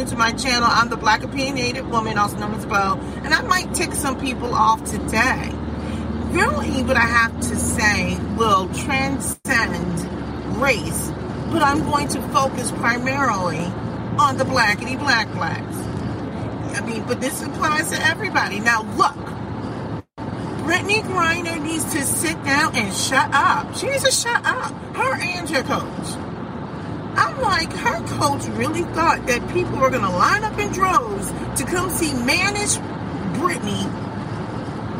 new to my channel, I'm the Black Opinionated Woman, also known as Bo, and I might tick some people off today. Really, what I have to say will transcend race, but I'm going to focus primarily on the blackity black blacks. I mean, but this applies to everybody. Now, look, Brittney Griner needs to sit down and shut up. She needs to shut up. Her and her coach. I'm like, her coach really thought that people were going to line up in droves to come see mannish Brittney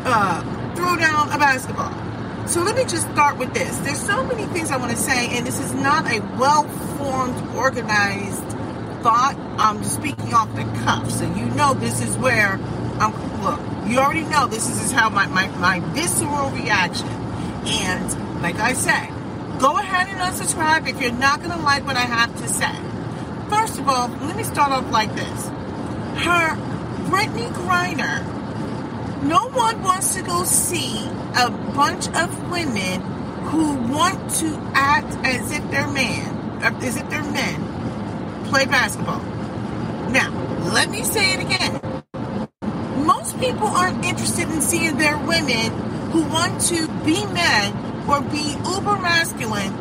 uh, throw down a basketball. So let me just start with this. There's so many things I want to say, and this is not a well formed, organized thought. I'm speaking off the cuff. So you know this is where I'm, look, you already know this is how my, my, my visceral reaction. And like I said, go ahead and unsubscribe if you're not going to like what I have to say. First of all, let me start off like this. Her, Brittney Griner, no one wants to go see a bunch of women who want to act as if they're men, uh, as if they're men, play basketball. Now, let me say it again Most people aren't interested in seeing their women who want to be men or be uber masculine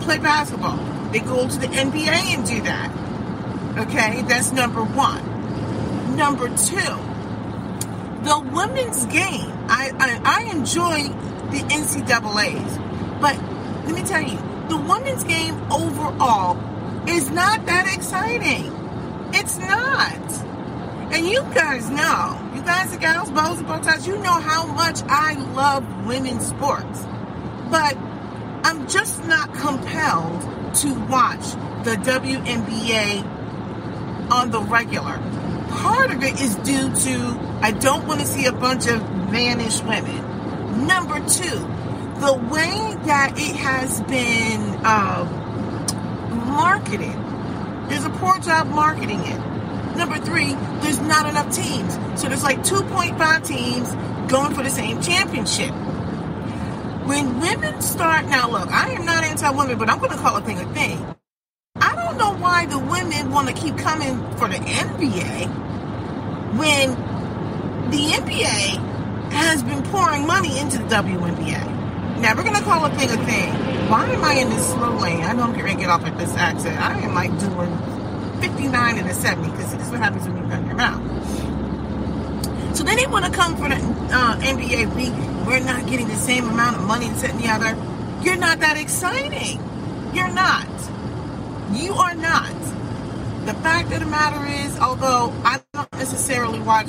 play basketball. They go to the NBA and do that. Okay, that's number one. Number two, the women's game. I, I, I enjoy the NCAA's, but let me tell you, the women's game overall is not that exciting. It's not. And you guys know, you guys and gals, bows and bow ties, you know how much I love women's sports. But I'm just not compelled to watch the WNBA on the regular. Part of it is due to I don't want to see a bunch of mannish women. Number two, the way that it has been uh, marketed, there's a poor job marketing it. Number three, there's not enough teams. So there's like 2.5 teams going for the same championship. When women start, now look, I am not anti women, but I'm going to call a thing a thing. I don't know why the women want to keep coming for the NBA when the NBA has been pouring money into the WNBA. Now we're gonna call a thing a thing. Why am I in this slow lane? I know I'm going to get off at this accent. I am like doing 59 and a 70 because this is what happens when you run your mouth. So then they want to come for the uh, NBA week. We're not getting the same amount of money and and the other. You're not that exciting. You're not. You are not. The fact of the matter is, although I don't necessarily watch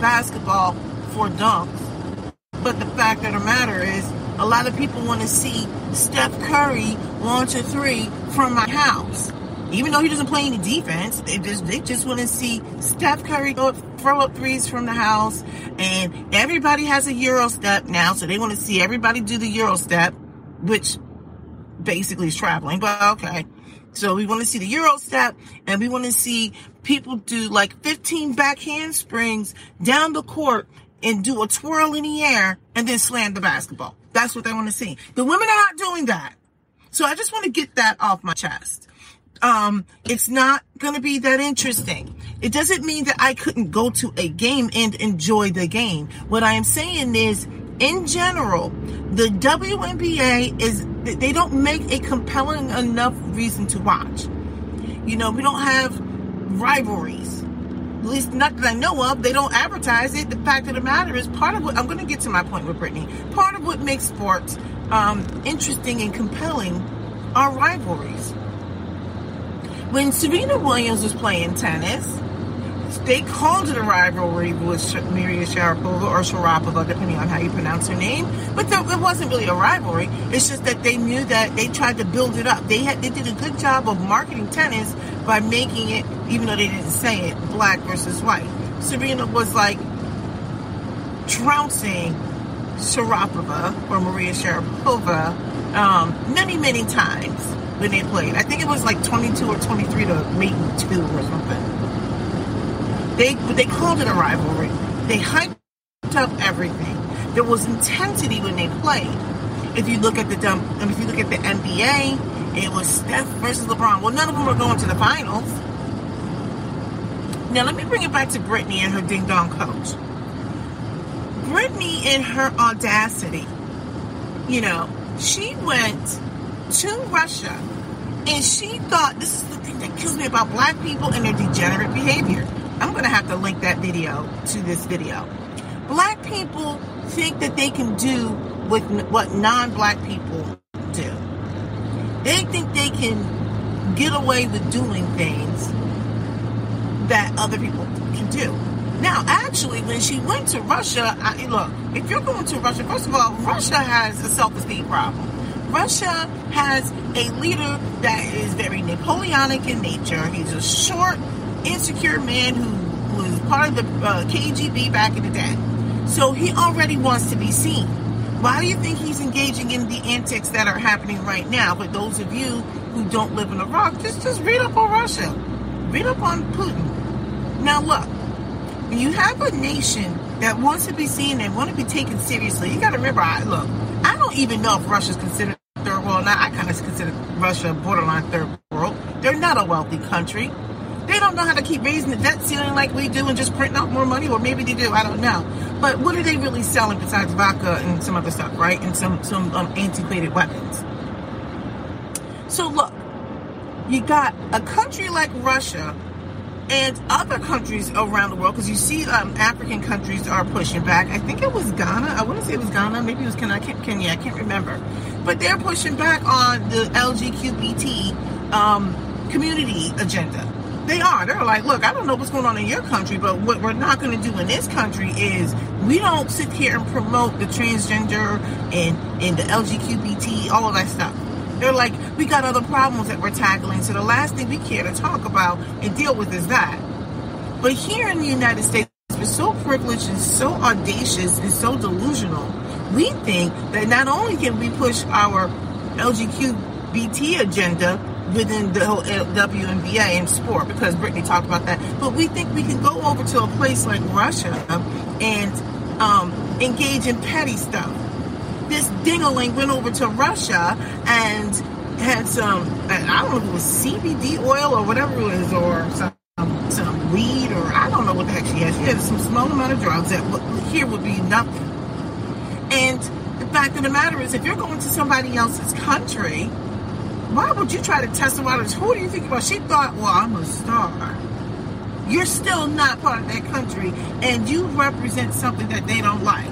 basketball for dunks, but the fact of the matter is, a lot of people want to see Steph Curry launch a three from my house. Even though he doesn't play any defense, they just they just want to see Steph Curry go throw up threes from the house, and everybody has a Euro step now, so they want to see everybody do the Euro step, which basically is traveling, but okay. So we want to see the Euro step, and we want to see people do like 15 back handsprings down the court and do a twirl in the air and then slam the basketball. That's what they want to see. The women are not doing that. So I just want to get that off my chest um, it's not going to be that interesting. It doesn't mean that I couldn't go to a game and enjoy the game. What I am saying is, in general, the WNBA is, they don't make a compelling enough reason to watch. You know, we don't have rivalries. At least not that I know of. They don't advertise it. The fact of the matter is, part of what I'm going to get to my point with Brittney, Part of what makes sports um, interesting and compelling are rivalries when Serena Williams was playing tennis, they called it a rivalry with Maria Sharapova or Sharapova, depending on how you pronounce her name. But it wasn't really a rivalry. It's just that they knew that they tried to build it up. They had they did a good job of marketing tennis by making it, even though they didn't say it, black versus white. Serena was like trouncing Sharapova or Maria Sharapova um, many, many times when they played. I think it was like 22 or 23 to maybe 2 or something. They they called it a rivalry. They hyped up everything. There was intensity when they played. If you look at the dumb and if you look at the NBA It was Steph versus LeBron. Well, none of them were going to the finals. Now, let me bring it back to Brittney and her ding dong coach. Brittney, in her audacity, you know, she went to Russia and she thought this is the thing that kills me about black people and their degenerate behavior. I'm going to have to link that video to this video. Black people think that they can do with what non-black people do. They think they can get away with doing things that other people can do. Now, actually, when she went to Russia, I, look, if you're going to Russia, first of all, Russia has a self-esteem problem. Russia has a leader that is very Napoleonic in nature. He's a short, insecure man who was part of the uh, KGB back in the day. So he already wants to be seen. Why do you think he's engaging in the antics that are happening right now? But those of you who don't live in Iraq, just just read up on Russia, read up on Putin. Now look, when you have a nation that wants to be seen and want to be taken seriously, you got to remember. I look, I don't even know if Russia's considered world. Now I kind of consider Russia a borderline third world. They're not a wealthy country. They don't know how to keep raising the debt ceiling like we do and just printing out more money, or maybe they do. I don't know. But what are they really selling besides vodka and some other stuff, right? And some some um, antiquated weapons. So look, you got a country like Russia and other countries around the world because you see um, African countries are pushing back. I think it was Ghana. I want to say it was Ghana. Maybe it was Kenya. I can't, Kenya. I can't remember. But they're pushing back on the LGBTQ um, community agenda. They are. They're like, look, I don't know what's going on in your country, but what we're not going to do in this country is we don't sit here and promote the transgender and, and the LGBT, all of that stuff. They're like, we got other problems that we're tackling, so the last thing we care to talk about and deal with is that. But here in the United States, we're so privileged and so audacious and so delusional. We think that not only can we push our LGBT agenda within the whole WNBA and sport because Brittney talked about that. But we think we can go over to a place like Russia and um, engage in petty stuff. This dingaling went over to Russia and had some, I don't know if it was CBD oil or whatever it was, or some some weed or I don't know what the heck she had. She had some small amount of drugs that here would be nothing. And the fact of the matter is, if you're going to somebody else's country why would you try to test the waters? Who do you think about? She thought, well, I'm a star. You're still not part of that country, and you represent something that they don't like.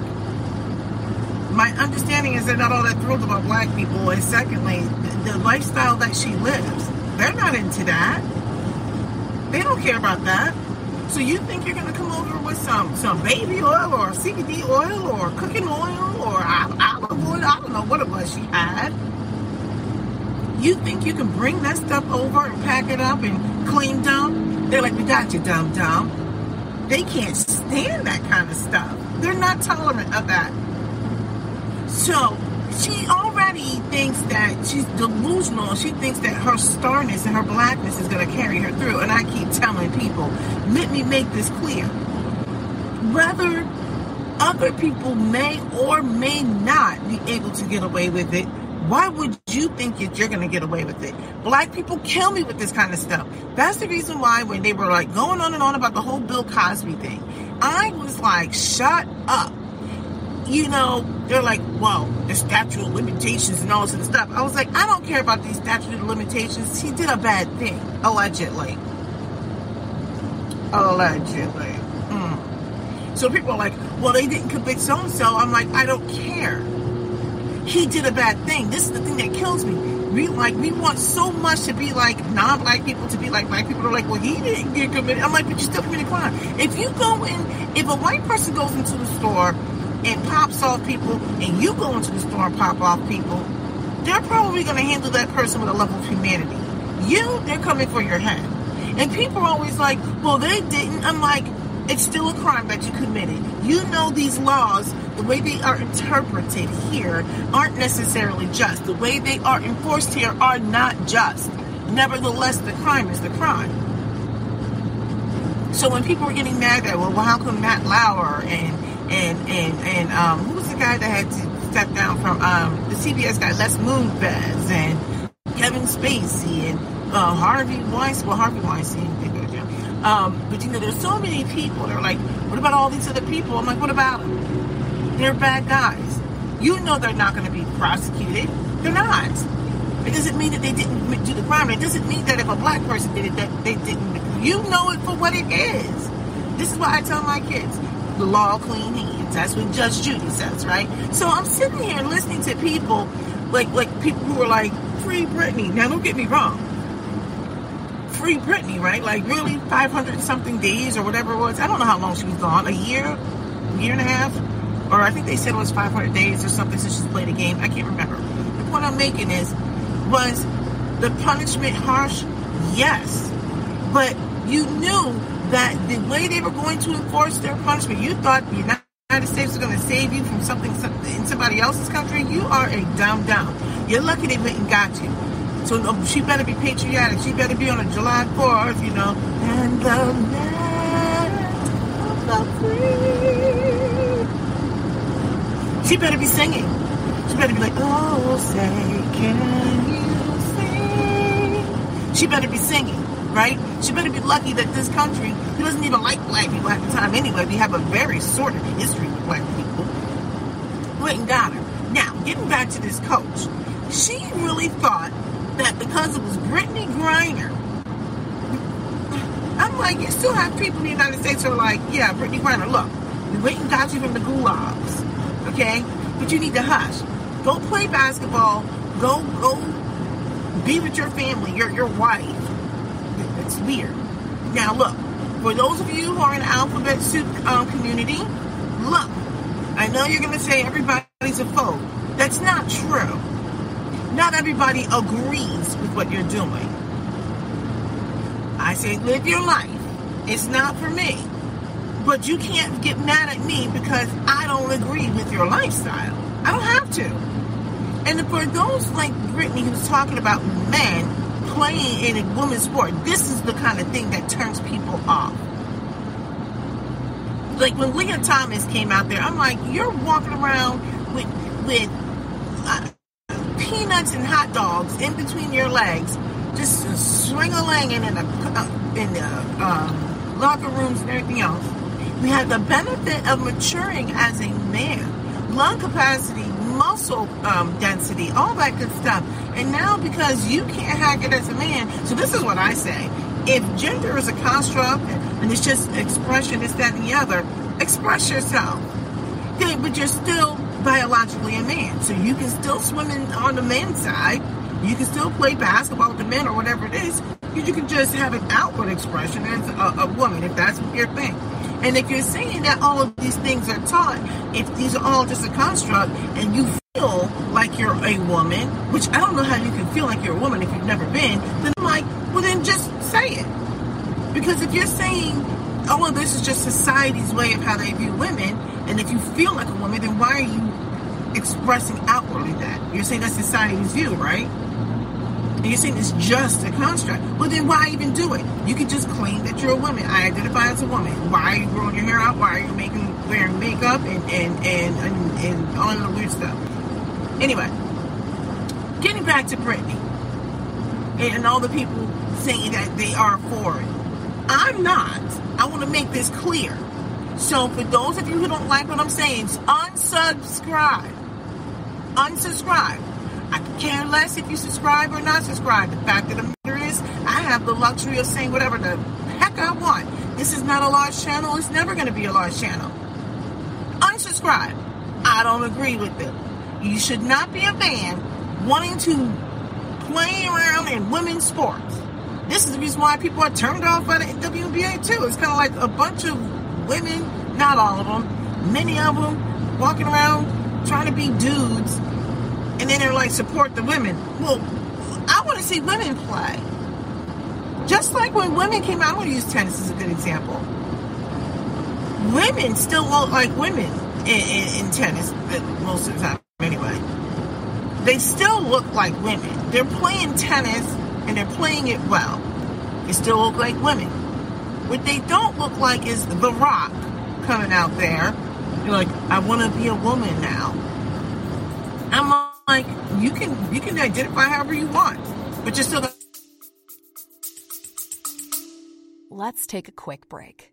My understanding is they're not all that thrilled about black people, and secondly, the, lifestyle that she lives, they're not into that. They don't care about that. So you think you're gonna come over with some some baby oil or CBD oil or cooking oil or olive oil? I don't know what it was she had you think you can bring that stuff over and pack it up and clean dumb? They're like, we got you, dumb dumb. They can't stand that kind of stuff. They're not tolerant of that. So she already thinks that she's delusional. She thinks that her starness and her blackness is going to carry her through. And I keep telling people, let me make this clear. Whether other people may or may not be able to get away with it, why would you think that you're going to get away with it? Black people kill me with this kind of stuff. That's the reason why when they were like going on and on about the whole Bill Cosby thing, I was like, shut up. You know, they're like, well, the statute of limitations and all this of stuff. I was like, I don't care about these statute of limitations. He did a bad thing, allegedly. Allegedly. Mm. So people are like, well, they didn't convict so and so. I'm like, I don't care he did a bad thing. This is the thing that kills me. We like we want so much to be like non-black people to be like black people. Are like, well, he didn't get committed. I'm like, but you still committed crime. If you go in, if a white person goes into the store and pops off people, and you go into the store and pop off people, they're probably going to handle that person with a level of humanity. You, they're coming for your head. And people are always like, well, they didn't. I'm like, it's still a crime that you committed. You know these laws, the way they are interpreted here, aren't necessarily just. The way they are enforced here are not just. Nevertheless, the crime is the crime. So when people were getting mad at, well, well how come Matt Lauer and and and and um, who was the guy that had to step down from um, the CBS guy, Les Moonves, and Kevin Spacey and uh, Harvey Weinstein. Well, Harvey Weinstein, um, but you know, there's so many people They're like, what about all these other people? I'm like, what about them? They're bad guys. You know they're not going to be prosecuted. They're not. It doesn't mean that they didn't do the crime. It doesn't mean that if a black person did it, that they didn't. You know it for what it is. This is what I tell my kids, law clean hands. That's what Judge Judy says, right? So I'm sitting here listening to people, like like people who are like, free Britney. Now don't get me wrong. Free Britney, right? Like really 500 something days or whatever it was. I don't know how long she was gone. A year? Year and a half? Or I think they said it was 500 days or something since she's played a game. I can't remember. The point I'm making is, was the punishment harsh? Yes. But you knew that the way they were going to enforce their punishment, you thought the United States was going to save you from something in somebody else's country. You are a dumb dumb. You're lucky they went and got you. So um, she better be patriotic. She better be on a July 4th, you know. And the land of. She better be singing. She better be like, oh, say, can you sing? She better be singing right? She better be lucky that this country, who doesn't even like black people at the time anyway, we have a very sordid history with black people, went and got her. Now, getting back to this coach, she really thought that because it was Brittney Griner, I'm like, you still have people in the United States who are like, yeah, Brittney Griner, look, we went and got you from the gulags, okay? But you need to hush. Go play basketball. Go, go be with your family, your, your wife weird. Now, look, for those of you who are in the alphabet soup um, community, look, I know you're going to say everybody's a foe. That's not true. Not everybody agrees with what you're doing. I say live your life. It's not for me. But you can't get mad at me because I don't agree with your lifestyle. I don't have to. And for those like Brittney who's talking about men, playing in a women's sport. This is the kind of thing that turns people off. Like when Lia Thomas came out there, I'm like, you're walking around with with uh, peanuts and hot dogs in between your legs, just swing a in the uh, in the um, locker rooms and everything else. We have the benefit of maturing as a man, lung capacity muscle um, density, all that good stuff. And now because you can't hack it as a man, so this is what I say. If gender is a construct and it's just expression, this, that, and the other, express yourself. Okay, but you're still biologically a man. So you can still swim in, on the men's side. You can still play basketball with the men or whatever it is. You can just have an outward expression as a, a woman if that's your thing. And if you're saying that all of these things are taught, if these are all just a construct and you feel like you're a woman, which I don't know how you can feel like you're a woman if you've never been, then I'm like, well, then just say it. Because if you're saying oh, all of this is just society's way of how they view women, and if you feel like a woman, then why are you expressing outwardly that? You're saying that's society's view, right? You're saying it's just a construct, well then why even do it? You could just claim that you're a woman. I identify as a woman. Why are you growing your hair out? Why are you making wearing makeup and and and and, and all the weird stuff? Anyway, getting back to Brittney and, and all the people saying that they are for it. I'm not. I want to make this clear. So for those of you who don't like what I'm saying, unsubscribe. Unsubscribe I care less if you subscribe or not subscribe. The fact of the matter is, I have the luxury of saying whatever the heck I want. This is not a large channel. It's never going to be a large channel. Unsubscribe. I don't agree with it. You should not be a man wanting to play around in women's sports. This is the reason why people are turned off by the WNBA too. It's kind of like a bunch of women, not all of them, many of them, walking around trying to be dudes and then they're like support the women. Well, I want to see women play. Just like when women came out, I'm going to use tennis as a good example. Women still look like women in, in, in tennis, most of the time anyway. They still look like women. They're playing tennis and they're playing it well. They still look like women. What they don't look like is The Rock coming out there. You're like, I want to be a woman now. I'm like you can you can identify however you want. but you're still. Let's take a quick break.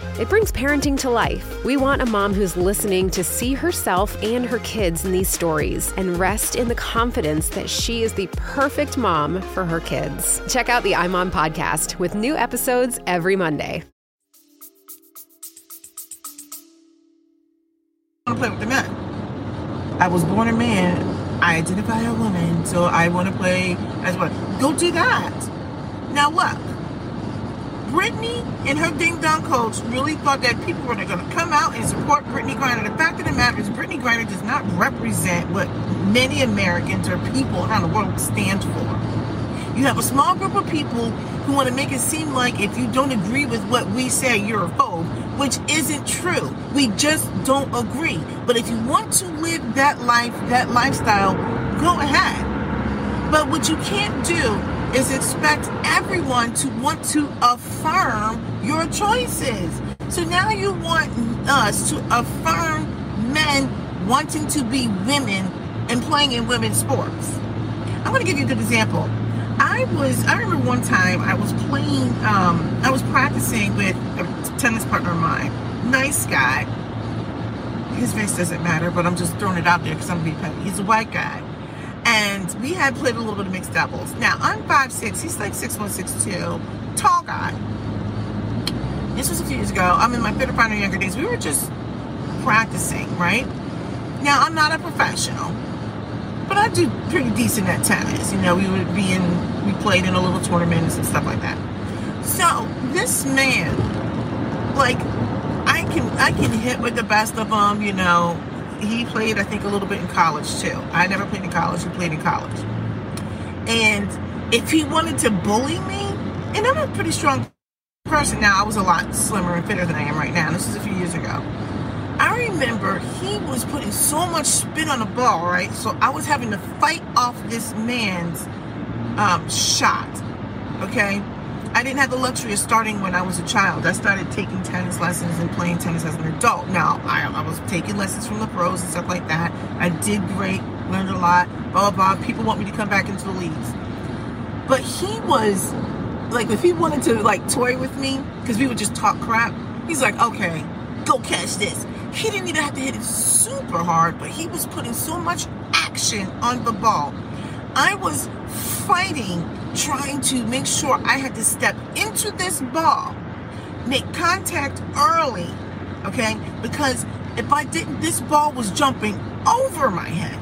it brings parenting to life. We want a mom who's listening to see herself and her kids in these stories and rest in the confidence that she is the perfect mom for her kids. Check out the iMom podcast with new episodes every Monday. I want to play with the men. I was born a man. I identify a woman, so I want to play as well. Go do that. Now look, Brittney and her ding dong coach really thought that people were going to come out and support Brittney Griner. The fact of the matter is, Brittney Griner does not represent what many Americans or people around the world stand for. You have a small group of people who want to make it seem like if you don't agree with what we say, you're a phobe, which isn't true. We just don't agree. But if you want to live that life, that lifestyle, go ahead. But what you can't do is expect everyone to want to affirm your choices. So now you want us to affirm men wanting to be women and playing in women's sports. I'm going to give you a good example. I was, I remember one time I was playing, um, I was practicing with a tennis partner of mine. Nice guy. His face doesn't matter, but I'm just throwing it out there because I'm being petty. He's a white guy and we had played a little bit of mixed doubles. Now I'm five six. He's like six one, six two, tall guy. This was a few years ago. I'm in my fitter final younger days. We were just practicing, right? Now I'm not a professional, but I do pretty decent at tennis. You know, we would be in, we played in a little tournaments and stuff like that. So this man, like, I can I can hit with the best of them. You know, he played, I think, a little bit in college too. I never played in college. He played in college. And if he wanted to bully me, and I'm a pretty strong person now, I was a lot slimmer and fitter than I am right now. This is a few years ago. I remember he was putting so much spin on the ball, right? So I was having to fight off this man's um, shot. Okay I didn't have the luxury of starting when I was a child. I started taking tennis lessons and playing tennis as an adult. Now, I, I was taking lessons from the pros and stuff like that. I did great, learned a lot, blah, blah, blah. People want me to come back into the leagues. But he was, like, if he wanted to, like, toy with me, because we would just talk crap, he's like, okay, go catch this. He didn't even have to hit it super hard, but he was putting so much action on the ball. I was fighting trying to make sure I had to step into this ball, make contact early, okay? Because if I didn't, this ball was jumping over my head.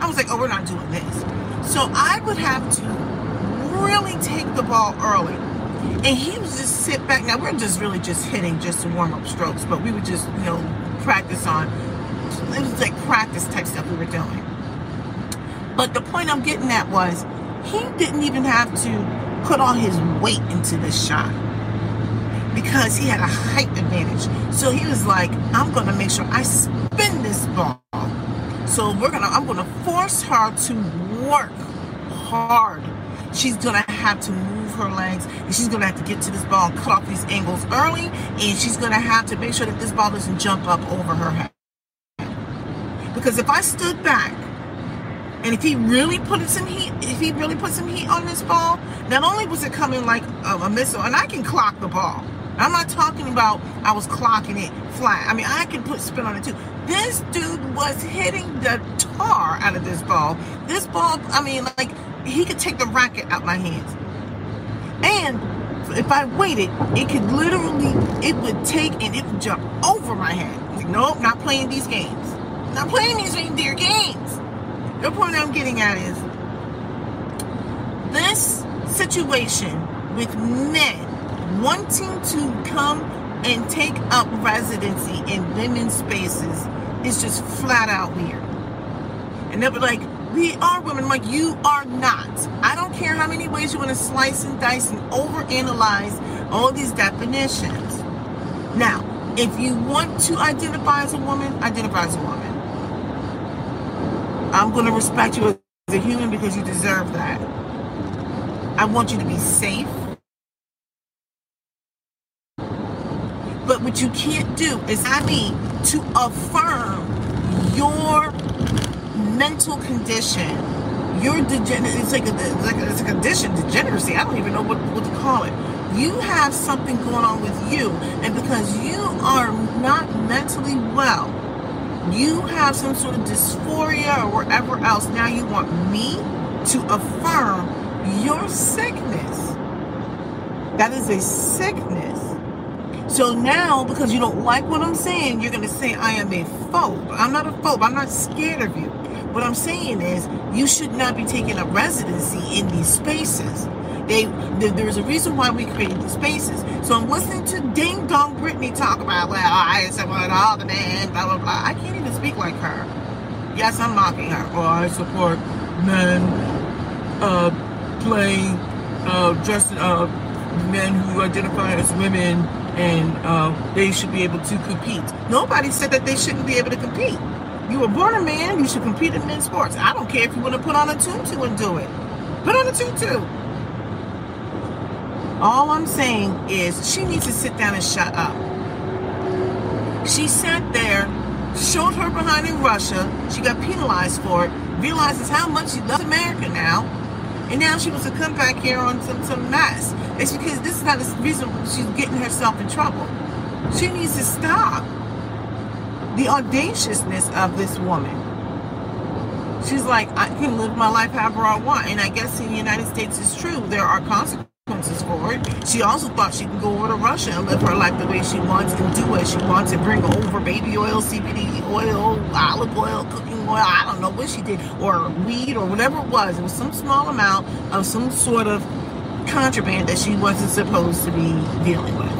I was like, oh, we're not doing this. So I would have to really take the ball early. And he would just sit back. Now, we're just really just hitting just warm up strokes, but we would just, you know, practice on, it was like practice type stuff we were doing. But the point I'm getting at was he didn't even have to put all his weight into this shot because he had a height advantage. So he was like, I'm going to make sure I spin this ball. So we're going to, I'm going to force her to work hard. She's going to have to move her legs and she's going to have to get to this ball and cut off these angles early. And she's going to have to make sure that this ball doesn't jump up over her head. Because if I stood back and if he really put some heat, if he really put some heat on this ball, not only was it coming like a, a missile, and I can clock the ball. I'm not talking about I was clocking it flat. I mean, I can put spin on it too. This dude was hitting the tar out of this ball. This ball, I mean, like he could take the racket out my hands. And if I waited, it could literally, it would take and it would jump over my head. Like, nope, not playing these games. Not playing these reindeer games. The point I'm getting at is this situation with men wanting to come and take up residency in women's spaces is just flat out weird. And they'll be like, we are women. I'm like, you are not. I don't care how many ways you want to slice and dice and overanalyze all these definitions. Now, if you want to identify as a woman, identify as a woman. I'm going to respect you as a human because you deserve that. I want you to be safe. But what you can't do is I mean to affirm your mental condition, your degen- it's like a, like a, it's a condition, degeneracy. I don't even know what, what to call it. You have something going on with you, and because you are not mentally well, you have some sort of dysphoria or whatever else. Now you want me to affirm your sickness. That is a sickness. So now, because you don't like what I'm saying, you're going to say I am a phobe. I'm not a phobe. I'm not scared of you. What I'm saying is, you should not be taking a residency in these spaces. They, there's a reason why we created these spaces. So I'm listening to Ding Dong Brittney talk about, well, I support all the men, blah blah blah. I can't even speak like her. Yes, I'm mocking her. Well, I support men uh, playing, uh, just uh, men who identify as women and uh, they should be able to compete. Nobody said that they shouldn't be able to compete. You were born a man, you should compete in men's sports. I don't care if you want to put on a tutu and do it. Put on a tutu. All I'm saying is she needs to sit down and shut up. She sat there, showed her behind in Russia. She got penalized for it, realizes how much she loves America now. And now she wants to come back here on some, some mess. It's because this is not the reason she's getting herself in trouble. She needs to stop the audaciousness of this woman. She's like, I can live my life however I want. And I guess in the United States it's true. There are consequences for. She also thought she can go over to Russia and live her life the way she wants and do what she wants and bring over baby oil, CBD oil, olive oil, cooking oil. I don't know what she did. Or weed or whatever it was. It was some small amount of some sort of contraband that she wasn't supposed to be dealing with.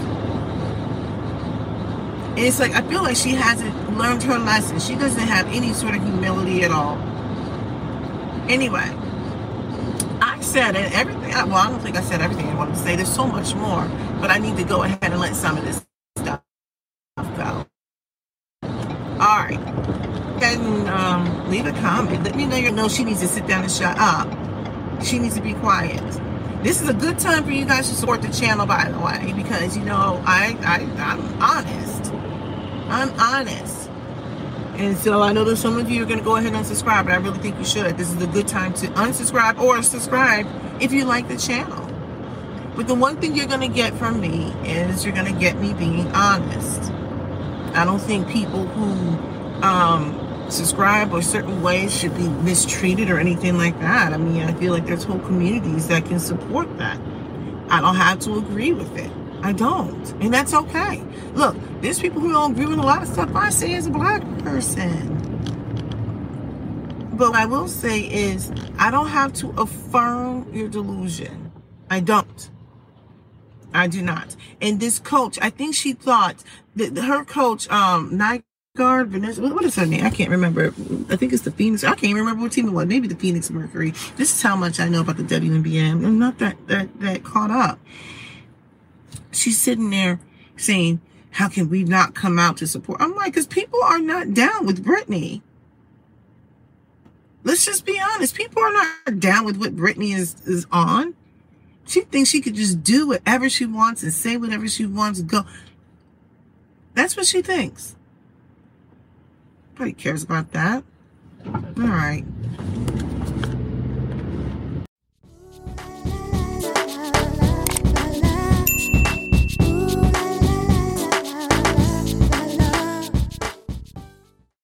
And it's like, I feel like she hasn't learned her lesson. She doesn't have any sort of humility at all. Anyway, said everything. Well, I don't think I said everything I wanted to say. There's so much more, but I need to go ahead and let some of this stuff go. All right. And um, leave a comment. Let me know you know she needs to sit down and shut up. She needs to be quiet. This is a good time for you guys to support the channel, by the way, because you know I, I I'm honest. I'm honest. And so I know that some of you are going to go ahead and unsubscribe, but I really think you should. This is a good time to unsubscribe or subscribe if you like the channel. But the one thing you're going to get from me is you're going to get me being honest. I don't think people who um, subscribe or certain ways should be mistreated or anything like that. I mean, I feel like there's whole communities that can support that. I don't have to agree with it. I don't. And that's okay. Look, there's people who don't agree with a lot of stuff I say as a black person. But what I will say is, I don't have to affirm your delusion. I don't. I do not. And this coach, I think she thought that her coach, um, Nygaard, Vanessa, what is her name? I can't remember. I think it's the Phoenix. I can't even remember what team it was. Maybe the Phoenix Mercury. This is how much I know about the WNBA. I'm not that, that, that caught up she's sitting there saying, how can we not come out to support? I'm like, because people are not down with Brittney. Let's just be honest. People are not down with what Brittney is, is on. She thinks she could just do whatever she wants and say whatever she wants. Go. That's what she thinks. Nobody cares about that. All right.